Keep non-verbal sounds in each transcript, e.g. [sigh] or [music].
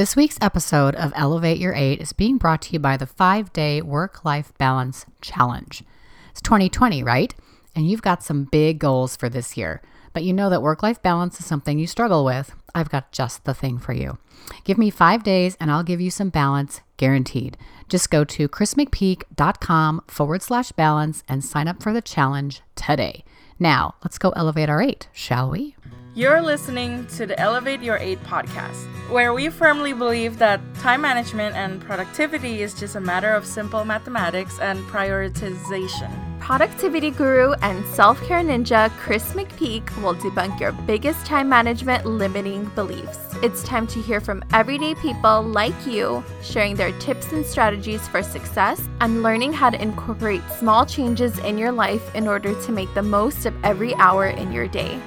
This week's episode of Elevate Your Eight is being brought to you by the five day work life balance challenge. It's 2020, right? And you've got some big goals for this year, but you know that work life balance is something you struggle with. I've got just the thing for you. Give me five days and I'll give you some balance guaranteed. Just go to krismcpeak.com forward slash balance and sign up for the challenge today. Now, let's go elevate our eight, shall we? You're listening to the Elevate Your Eight podcast, where we firmly believe that time management and productivity is just a matter of simple mathematics and prioritization. Productivity guru and self care ninja Kris McPeak will debunk your biggest time management limiting beliefs. It's time to hear from everyday people like you, sharing their tips and strategies for success and learning how to incorporate small changes in your life in order to make the most of every hour in your day.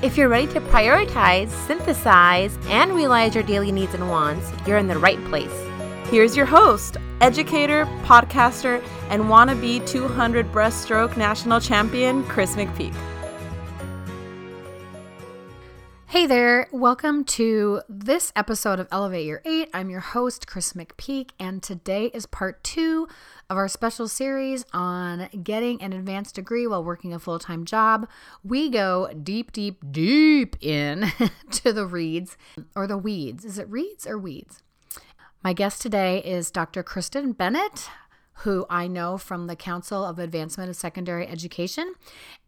If you're ready to prioritize, synthesize, and realize your daily needs and wants, you're in the right place. Here's your host, educator, podcaster, and wannabe 200 breaststroke national champion, Kris McPeak. Hey there, welcome to this episode of Elevate Your Eight. I'm your host, Kris McPeak, and today is part two of our special series on getting an advanced degree while working a full time job. We go deep, deep, deep in [laughs] to the reeds or the weeds. Is it reeds or weeds? My guest today is Dr. Kristen Bennett who I know from the Council of Advancement of Secondary Education.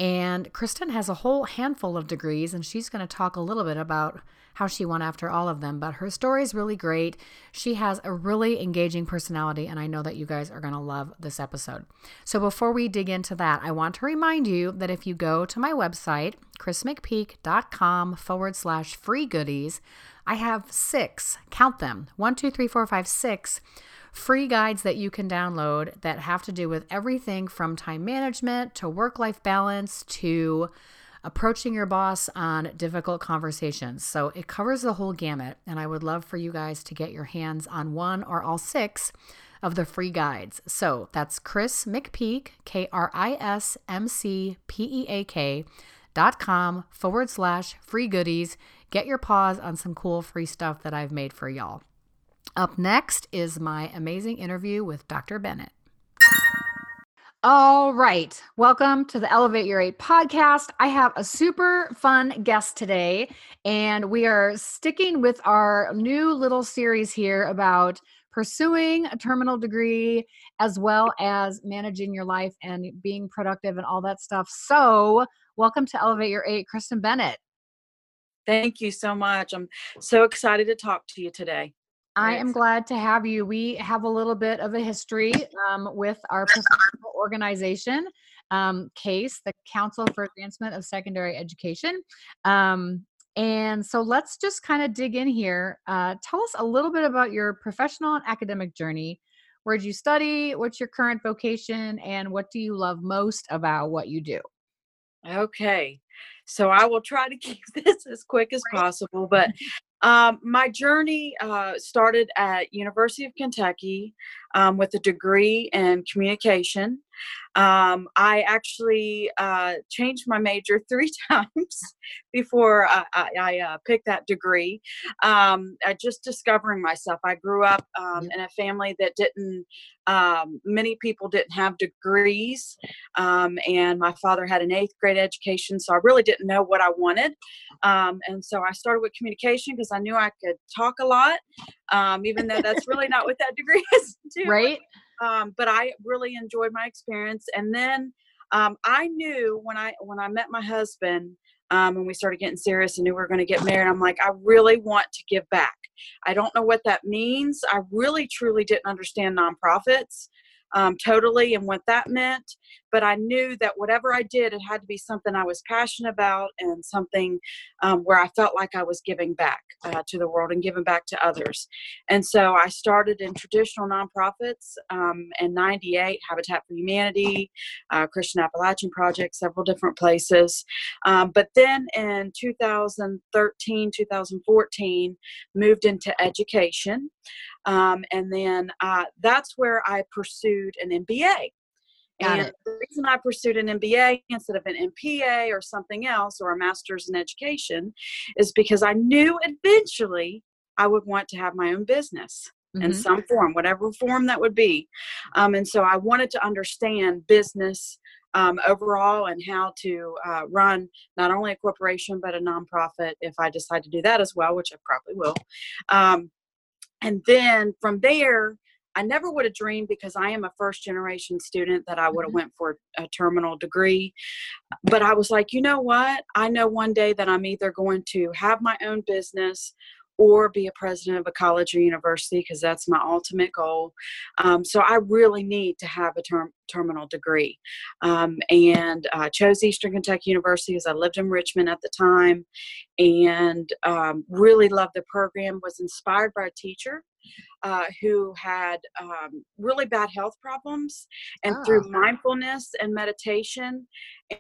And Kristen has a whole handful of degrees, and she's going to talk a little bit about how she went after all of them. But her story is really great. She has a really engaging personality, and I know that you guys are going to love this episode. So before we dig into that, I want to remind you that if you go to my website, krismcpeak.com forward slash free goodies, I have six, count them one, two, three, four, five, six free guides that you can download that have to do with everything from time management to work life balance to approaching your boss on difficult conversations. So it covers the whole gamut. And I would love for you guys to get your hands on one or all six of the free guides. So that's Kris McPeak, K R I S M C P E A K dot com forward slash free goodies. Get your paws on some cool free stuff that I've made for y'all. Up next is my amazing interview with Dr. Bennett. All right. Welcome to the Elevate Your Eight podcast. I have a super fun guest today, and we are sticking with our new little series here about pursuing a terminal degree as well as managing your life and being productive and all that stuff. So, welcome to Elevate Your Eight, Kristen Bennett. Thank you so much. I'm so excited to talk to you today. I am glad to have you. We have a little bit of a history um, with our professional organization, um, CASE, the Council for Advancement of Secondary Education. Um, and so let's just kind of dig in here. Uh, tell us a little bit about your professional and academic journey. Where'd you study? What's your current vocation? And what do you love most about what you do? Okay. So I will try to keep [laughs] this as quick as possible, but um, my journey uh, started at University of Kentucky um, with a degree in communication. Um, I actually uh, changed my major three [laughs] times before I, I, I uh, picked that degree. Um, just discovering myself. I grew up um, in a family that didn't, um, many people didn't have degrees, um, and my father had an eighth grade education, so I really didn't know what I wanted. Um, and so I started with communication because I knew I could talk a lot, even though that's really not what that degree [laughs] is. Too. Right um, but I really enjoyed my experience. And then um, I knew when I when I met my husband um, and we started getting serious and knew we were going to get married, I'm like, I really want to give back. I don't know what that means. I really truly didn't understand nonprofits um, totally and what that meant. But I knew that whatever I did, it had to be something I was passionate about and something um, where I felt like I was giving back uh, to the world and giving back to others. And so I started in traditional nonprofits um, in 98, Habitat for Humanity, uh, Christian Appalachian Project, several different places. Um, but then in 2013, 2014, moved into education. Um, and then uh, that's where I pursued an MBA. Got and it. the reason I pursued an MBA instead of an MPA or something else or a master's in education is because I knew eventually I would want to have my own business in Mhm. some form, whatever form that would be. Um, and so I wanted to understand business um, overall and how to uh, run not only a corporation but a nonprofit if I decide to do that as well, which I probably will. Um, and then from there, I never would have dreamed because I am a first generation student that I would have Mhm. went for a terminal degree. But I was like, you know what? I know one day that I'm either going to have my own business or be a president of a college or university because that's my ultimate goal. Um, so I really need to have a term, terminal degree. Um, and uh, chose Eastern Kentucky University because I lived in Richmond at the time and um, really loved the program, was inspired by a teacher uh, who had um, really bad health problems. And Ah. through mindfulness and meditation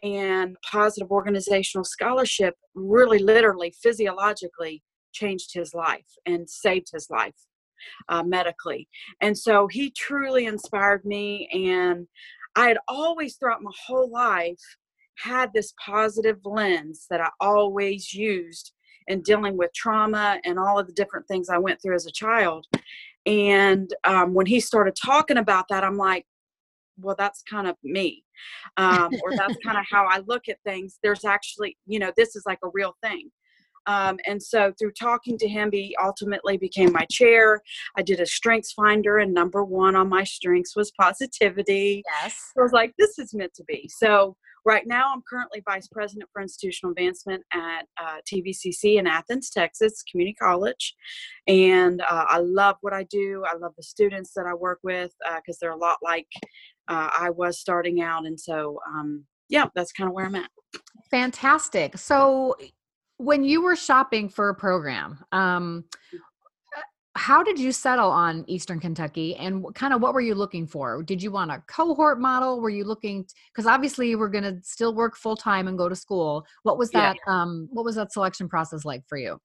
and positive organizational scholarship, really literally, physiologically changed his life and saved his life uh, medically. And so he truly inspired me. And I had always throughout my whole life had this positive lens that I always used in dealing with trauma and all of the different things I went through as a child. And um, when he started talking about that, I'm like, well, that's kind of me. Um, or that's kind of how I look at things. There's actually, you know, this is like a real thing. Um, and so through talking to him, he ultimately became my chair. I did a strengths finder, and number one on my strengths was positivity. Yes. I was like, this is meant to be. So right now, I'm currently vice president for institutional advancement at uh, TVCC in Athens, Texas, community college, and uh, I love what I do. I love the students that I work with because they're a lot like uh, I was starting out, and so um, yeah, that's kind of where I'm at. Fantastic. So, when you were shopping for a program, um, how did you settle on Eastern Kentucky, and what kind of what were you looking for? Did you want a cohort model? Were you looking because obviously you were going to still work full time and go to school? What was Yeah. that? Um, what was that selection process like for you?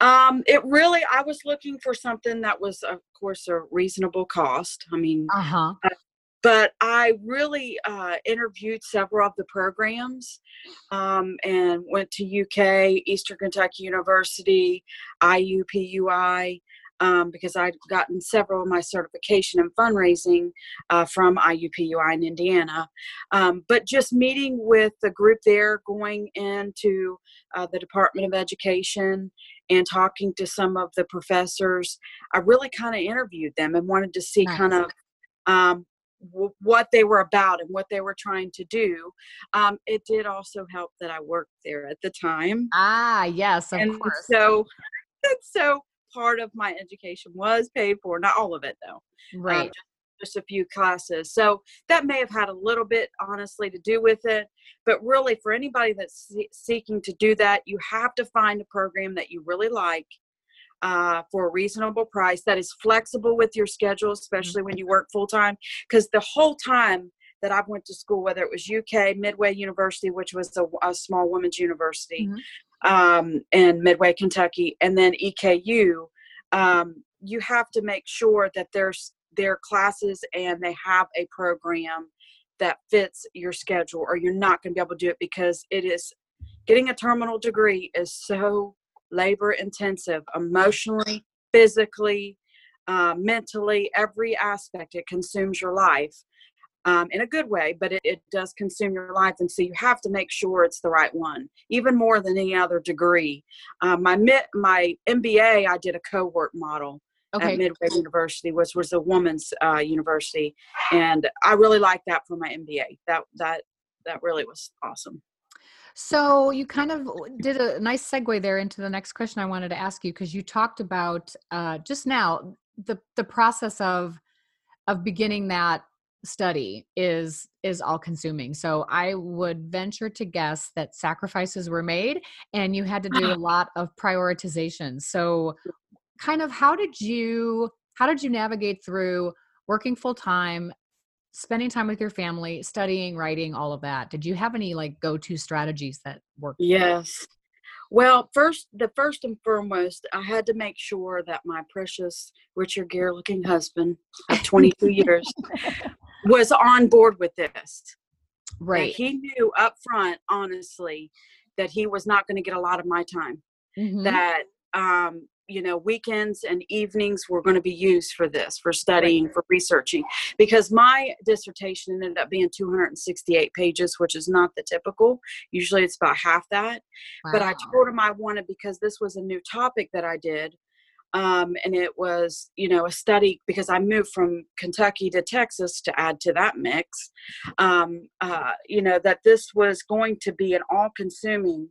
Um, it really, I was looking for something that was, of course, a reasonable cost. I mean, Uh huh. But I really uh, interviewed several of the programs um, and went to UK, Eastern Kentucky University, IUPUI, um, because I'd gotten several of my certification and fundraising uh, from IUPUI in Indiana. Um, but just meeting with the group there, going into uh, the Department of Education and talking to some of the professors, I really kind of interviewed them and wanted to see kind of um, w- what they were about and what they were trying to do. Um, it did also help that I worked there at the time, Ah, yes, of and course. so and [laughs] so part of my education was paid for. Not all of it though. um, right. just, just a few classes. So that may have had a little bit, honestly, to do with it. But really, for anybody that's se- seeking to do that, you have to find a program that you really like uh, for a reasonable price that is flexible with your schedule, especially when you work full time. Because the whole time that I went to school, whether it was UK, Midway University, which was a, a small women's university, um, in Midway, Kentucky, and then EKU, um, you have to make sure that there's their classes and they have a program that fits your schedule, or you're not going to be able to do it because it is getting a terminal degree is so labor intensive, emotionally, physically, uh, mentally, every aspect. It consumes your life um, in a good way, but it, it does consume your life. And so you have to make sure it's the right one, even more than any other degree. Um, my, my MBA, I did a cohort model Okay. at Midway University, which was a woman's uh, university. And I really liked that for my MBA. That, that, that really was awesome. So you kind of did a nice segue there into the next question I wanted to ask you because you talked about uh, just now the the process of of beginning that study is is all consuming. So I would venture to guess that sacrifices were made and you had to do a [laughs] lot of prioritization. So kind of how did you how did you navigate through working full time spending time with your family studying writing all of that did you have any like go-to strategies that worked Yes. Well, first, the first and foremost, I had to make sure that my precious Richard Gere looking husband of 22 years was on board with this. That right he knew up front, honestly, that he was not going to get a lot of my time. Mhm. That um, you know weekends and evenings were going to be used for this for studying for researching. Because my dissertation ended up being 268 pages which is not the typical. Usually it's about half that. Wow. but i told him i wanted because this was a new topic that i did um, and it was you know a study because i moved from kentucky to texas to add to that mix. Um, uh, you know that this was going to be an all consuming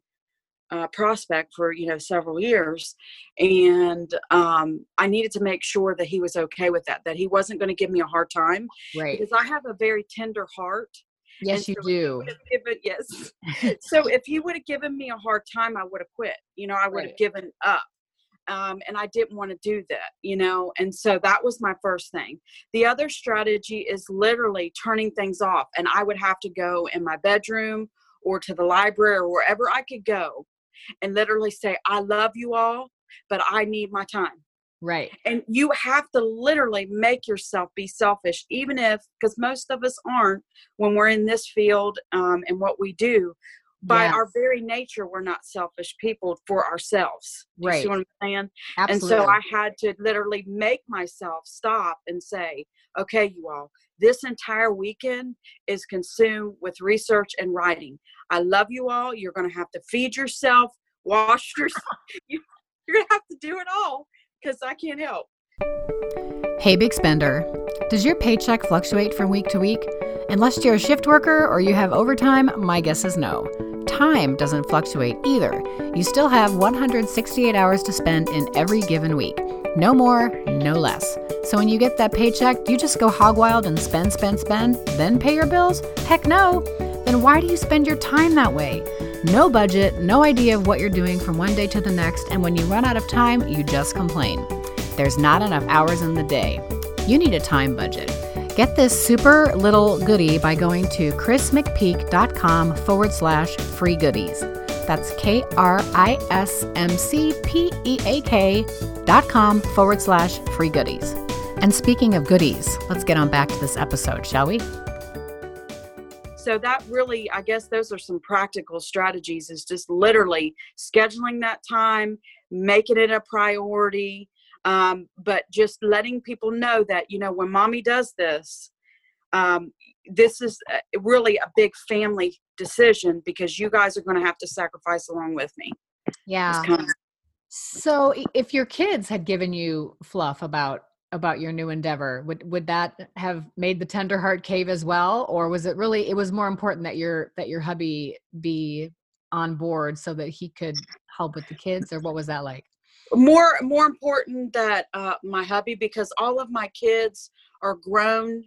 uh, prospect for you know several years and um, i needed to make sure that he was okay with that that he wasn't going to give me a hard time right because i have a very tender heart yes you do given, yes so if he would have [laughs] given me a hard time i would have quit you know i would have right. given up um, and I didn't want to do that, you know. And so that was my first thing. The other strategy is literally turning things off, and I would have to go in my bedroom or to the library or wherever I could go and literally say, I love you all, but I need my time. Right. And you have to literally make yourself be selfish, even if, because most of us aren't when we're in this field um, and what we do. By yes. our very nature, we're not selfish people for ourselves. Do right. You see what I'm saying? Absolutely. And so I had to literally make myself stop and say, okay, you all, this entire weekend is consumed with research and writing. I love you all. You're going to have to feed yourself, wash yourself. [laughs] [laughs] You're going to have to do it all because I can't help. Hey, big spender. Does your paycheck fluctuate from week to week? Unless you're a shift worker or you have overtime, my guess is no. Time doesn't fluctuate either. You still have 168 hours to spend in every given week. No more, no less. So when you get that paycheck, you just go hog wild and spend, spend, spend, then pay your bills? Heck no. Then why do you spend your time that way? No budget, no idea of what you're doing from one day to the next, and when you run out of time, you just complain. There's not enough hours in the day. You need a time budget. Get this super little goodie by going to krismcpeak.com forward slash free goodies. That's K R I S M C P E A K dot com forward slash free goodies. And speaking of goodies, let's get on back to this episode, shall we? So that really, I guess those are some practical strategies is just literally scheduling that time, making it a priority, um, but just letting people know that, you know, when mommy does this, um, this is really a big family decision because you guys are going to have to sacrifice along with me. Yeah. So if your kids had given you fluff about about your new endeavor? Would would that have made the tender heart cave as well? Or was it really it was more important that your that your hubby be on board so that he could help with the kids or what was that like? More more important that uh, my hubby because all of my kids are grown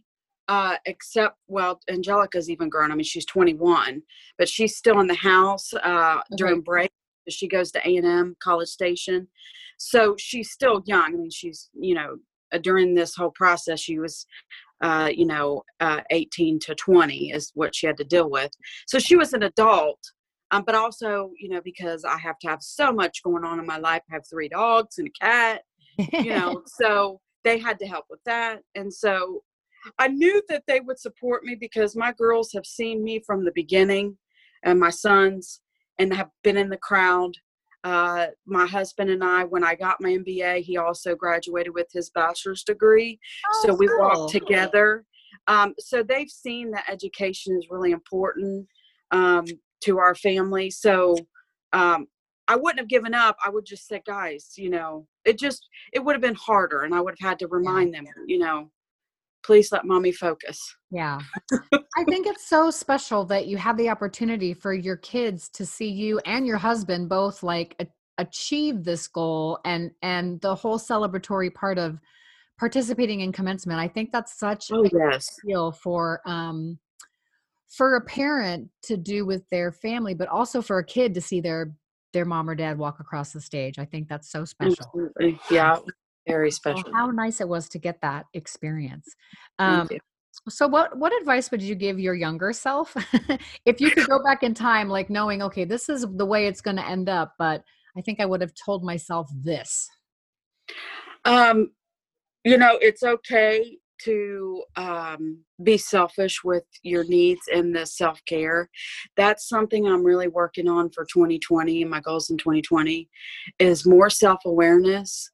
uh, except well angelica's even grown i mean she's 21 but she's still in the house uh, okay. during break she goes to a&m college station. So she's still young i mean she's you know uh, during this whole process she was uh, you know uh, 18 to 20 is what she had to deal with. So she was an adult um, but also you know because i have to have so much going on in my life i have three dogs and a cat you know [laughs] so they had to help with that. And so i knew that they would support me because my girls have seen me from the beginning and my sons and have been in the crowd uh, my husband and I, when I got my MBA, he also graduated with his bachelor's degree. Oh, so we cool. walked together. Um, so they've seen that education is really important um, to our family. So um, I wouldn't have given up. I would just say, guys, you know, it just, it would have been harder. And I would have had to remind them, you know, please let mommy focus. Yeah. [laughs] I think it's so special that you have the opportunity for your kids to see you and your husband both like a- achieve this goal and and the whole celebratory part of participating in commencement. I think that's such oh, a yes. deal for um for a parent to do with their family, but also for a kid to see their their mom or dad walk across the stage. I think that's so special. Absolutely. Yeah very special. Well, how nice it was to get that experience. Um, so what what advice would you give your younger self [laughs] if you could go back in time like knowing okay this is the way it's going to end up but i think i would have told myself this um you know it's okay to um, be selfish with your needs and the self care. That's something I'm really working on for 2020. and My goals in 2020 is more self awareness,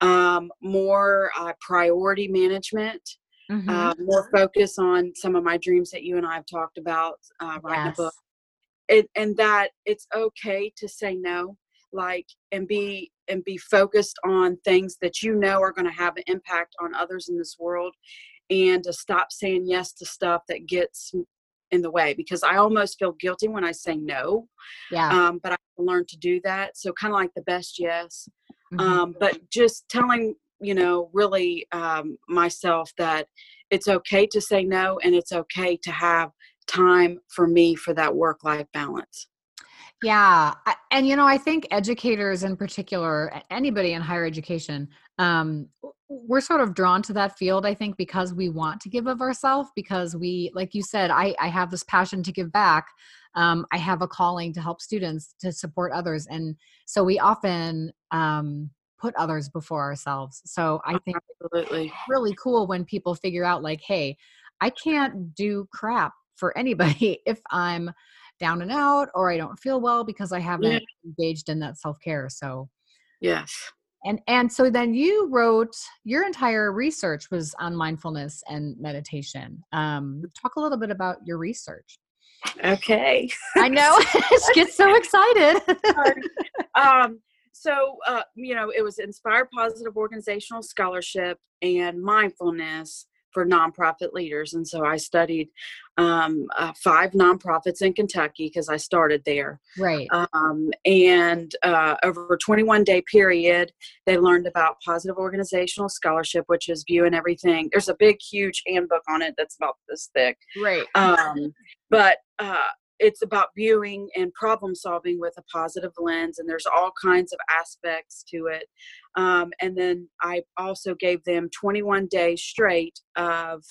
um, more uh, priority management. Mhm. Uh, more focus on some of my dreams that you and I have talked about, uh, writing Yes. a book, and, and that it's okay to say no, like and be and be focused on things that you know are going to have an impact on others in this world, and to stop saying yes to stuff that gets in the way because I almost feel guilty when I say no, yeah. um, but I learned to do that. So kind of like the best yes, Mhm. um, but just telling you know really um, myself that it's okay to say no and it's okay to have time for me for that work life balance Yeah, and you know, I think educators in particular, anybody in higher education, um, we're sort of drawn to that field. I think because we want to give of ourselves, because we, like you said, I I have this passion to give back. Um, I have a calling to help students to support others, and so we often um, put others before ourselves. So I think absolutely. really cool when people figure out like hey i can't do crap for anybody [laughs] if i'm down and out or i don't feel well because i haven't engaged in that self-care so yes. and and so then you wrote your entire research was on mindfulness and meditation um talk a little bit about your research okay. I know. [laughs] [laughs] She gets so excited. Um, so uh, you know it was inspired positive organizational scholarship and mindfulness for nonprofit leaders. And so i studied um, uh, five nonprofits in kentucky because i started there. Right. Um, and uh, over a 21 day period they learned about positive organizational scholarship which is viewing everything. There's a big huge handbook on it that's about this thick. Right. Um, but uh, it's about viewing and problem solving with a positive lens and there's all kinds of aspects to it um, and then i also gave them 21 days straight of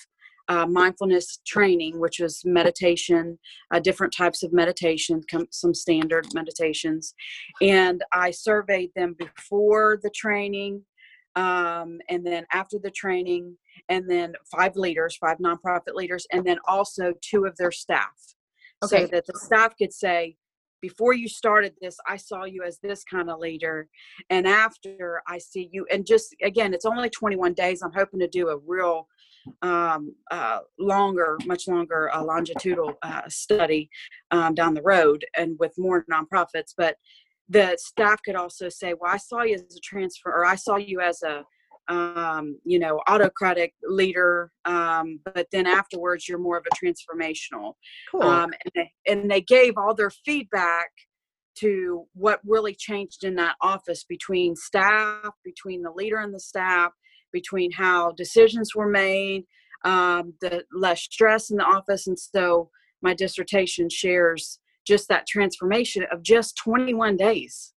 uh, mindfulness training which was meditation uh, different types of meditation com- some standard meditations and i surveyed them before the training um, and then after the training and then five leaders five nonprofit leaders and then also two of their staff Okay. so that the staff could say before you started this i saw you as this kind of leader and after i see you and just again it's only 21 days i'm hoping to do a real um, uh, longer much longer uh, longitudinal uh, study um, down the road and with more nonprofits but the staff could also say well i saw you as a transfer or i saw you as a um, you know autocratic leader um, but then afterwards you're more of a transformational. Cool. Um, and, they, and they gave all their feedback to what really changed in that office between staff between the leader and the staff between how decisions were made um, the less stress in the office. And so my dissertation shares just that transformation of just 21 days.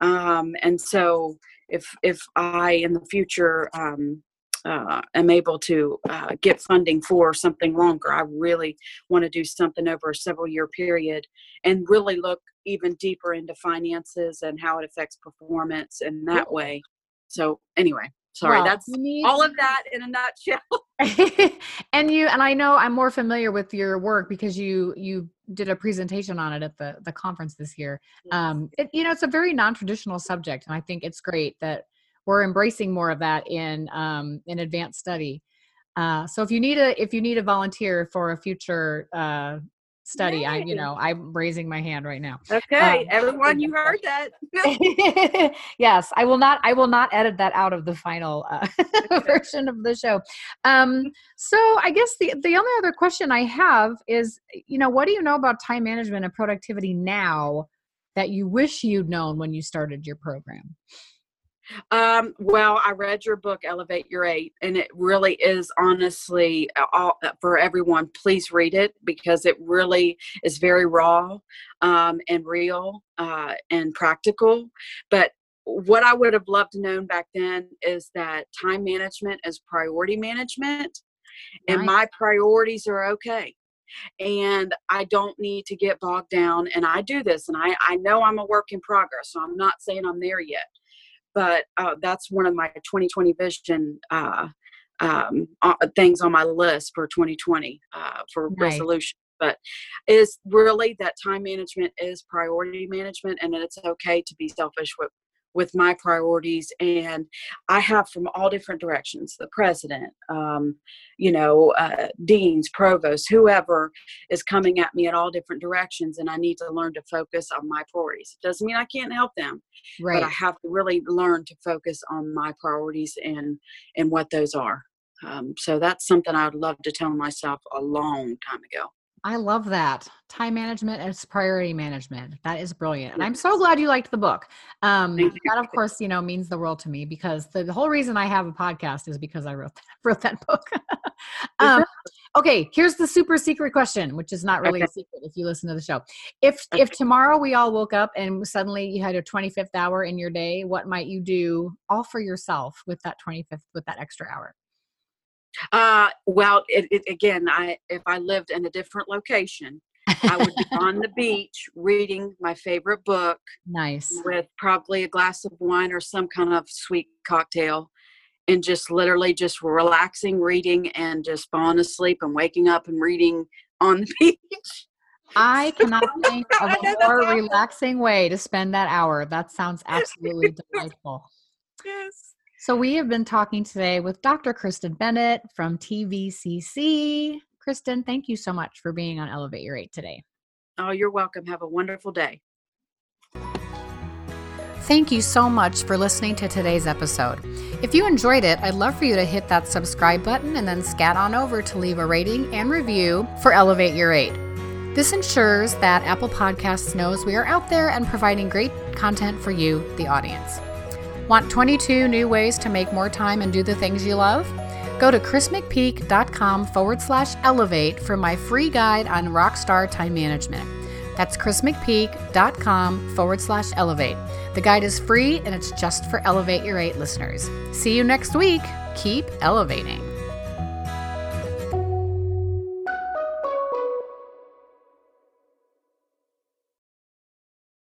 Um, and so if if i in the future um, uh, am able to uh, get funding for something longer. I really want to do something over a several year period and really look even deeper into finances and how it affects performance in that way. So, anyway, sorry, Well, that's need- all of that in a nutshell. [laughs] [laughs] and you and I know I'm more familiar with your work because you you did a presentation on it at the the conference this year. Um, it, you know, it's a very non-traditional subject, and I think it's great that we're embracing more of that in um, in advanced study. Uh, so if you need a if you need a volunteer for a future uh, study, I you know I'm raising my hand right now. okay, Um, everyone, you heard [laughs] that. [laughs] yes, I will not. I will not edit that out of the final uh, [laughs] version of the show. Um, so I guess the the only other question I have is, you know, what do you know about time management and productivity now that you wish you'd known when you started your program? Um, well, I read your book, Elevate Your Eight, and it really is honestly uh, all for everyone. Please read it because it really is very raw um, and real uh, and practical. But what I would have loved to known back then is that time management is priority management, and my priorities are okay. And I don't need to get bogged down. And I do this, and I, I know I'm a work in progress, so I'm not saying I'm there yet but uh, that's one of my 2020 vision uh, um, uh, things on my list for 2020 uh, for Nice. resolution. But is really that time management is priority management, and it's okay to be selfish with with my priorities. And I have from all different directions the president, um, you know, uh, deans, provosts, whoever is coming at me at all different directions, and I need to learn to focus on my priorities. It doesn't mean I can't help them, Right. but I have to really learn to focus on my priorities and and what those are. Um, so that's something I'd love to tell myself a long time ago. I love that. Time management is priority management. That is brilliant. And I'm so glad you liked the book. Um, that, of course, you know, means the world to me because the, the whole reason I have a podcast is because I wrote that, [laughs] wrote that book. [laughs] um, okay, here's the super secret question, which is not really a secret if you listen to the show. If if tomorrow we all woke up and suddenly you had a 25th hour in your day, what might you do all for yourself with that 25th with that extra hour? Uh, well, it, it, again, I if I lived in a different location, I would be on the [laughs] beach reading my favorite book nice. with probably a glass of wine or some kind of sweet cocktail, and just literally just relaxing, reading, and just falling asleep and waking up and reading on the [laughs] beach. I cannot think [laughs] of a more relaxing way to spend that hour. That sounds absolutely delightful. Yes. So, we have been talking today with Dr. Kristen Bennett from TVCC. Kristen, thank you so much for being on Elevate Your Eight today. Oh, you're welcome. Have a wonderful day. Thank you so much for listening to today's episode. If you enjoyed it, I'd love for you to hit that subscribe button and then scat on over to leave a rating and review for Elevate Your Eight. This ensures that Apple Podcasts knows we are out there and providing great content for you, the audience. Want 22 new ways to make more time and do the things you love? Go to krismcpeak.com forward slash elevate for my free guide on rockstar time management. That's krismcpeak.com forward slash elevate. The guide is free and it's just for Elevate Your Eight listeners. See you next week. Keep elevating.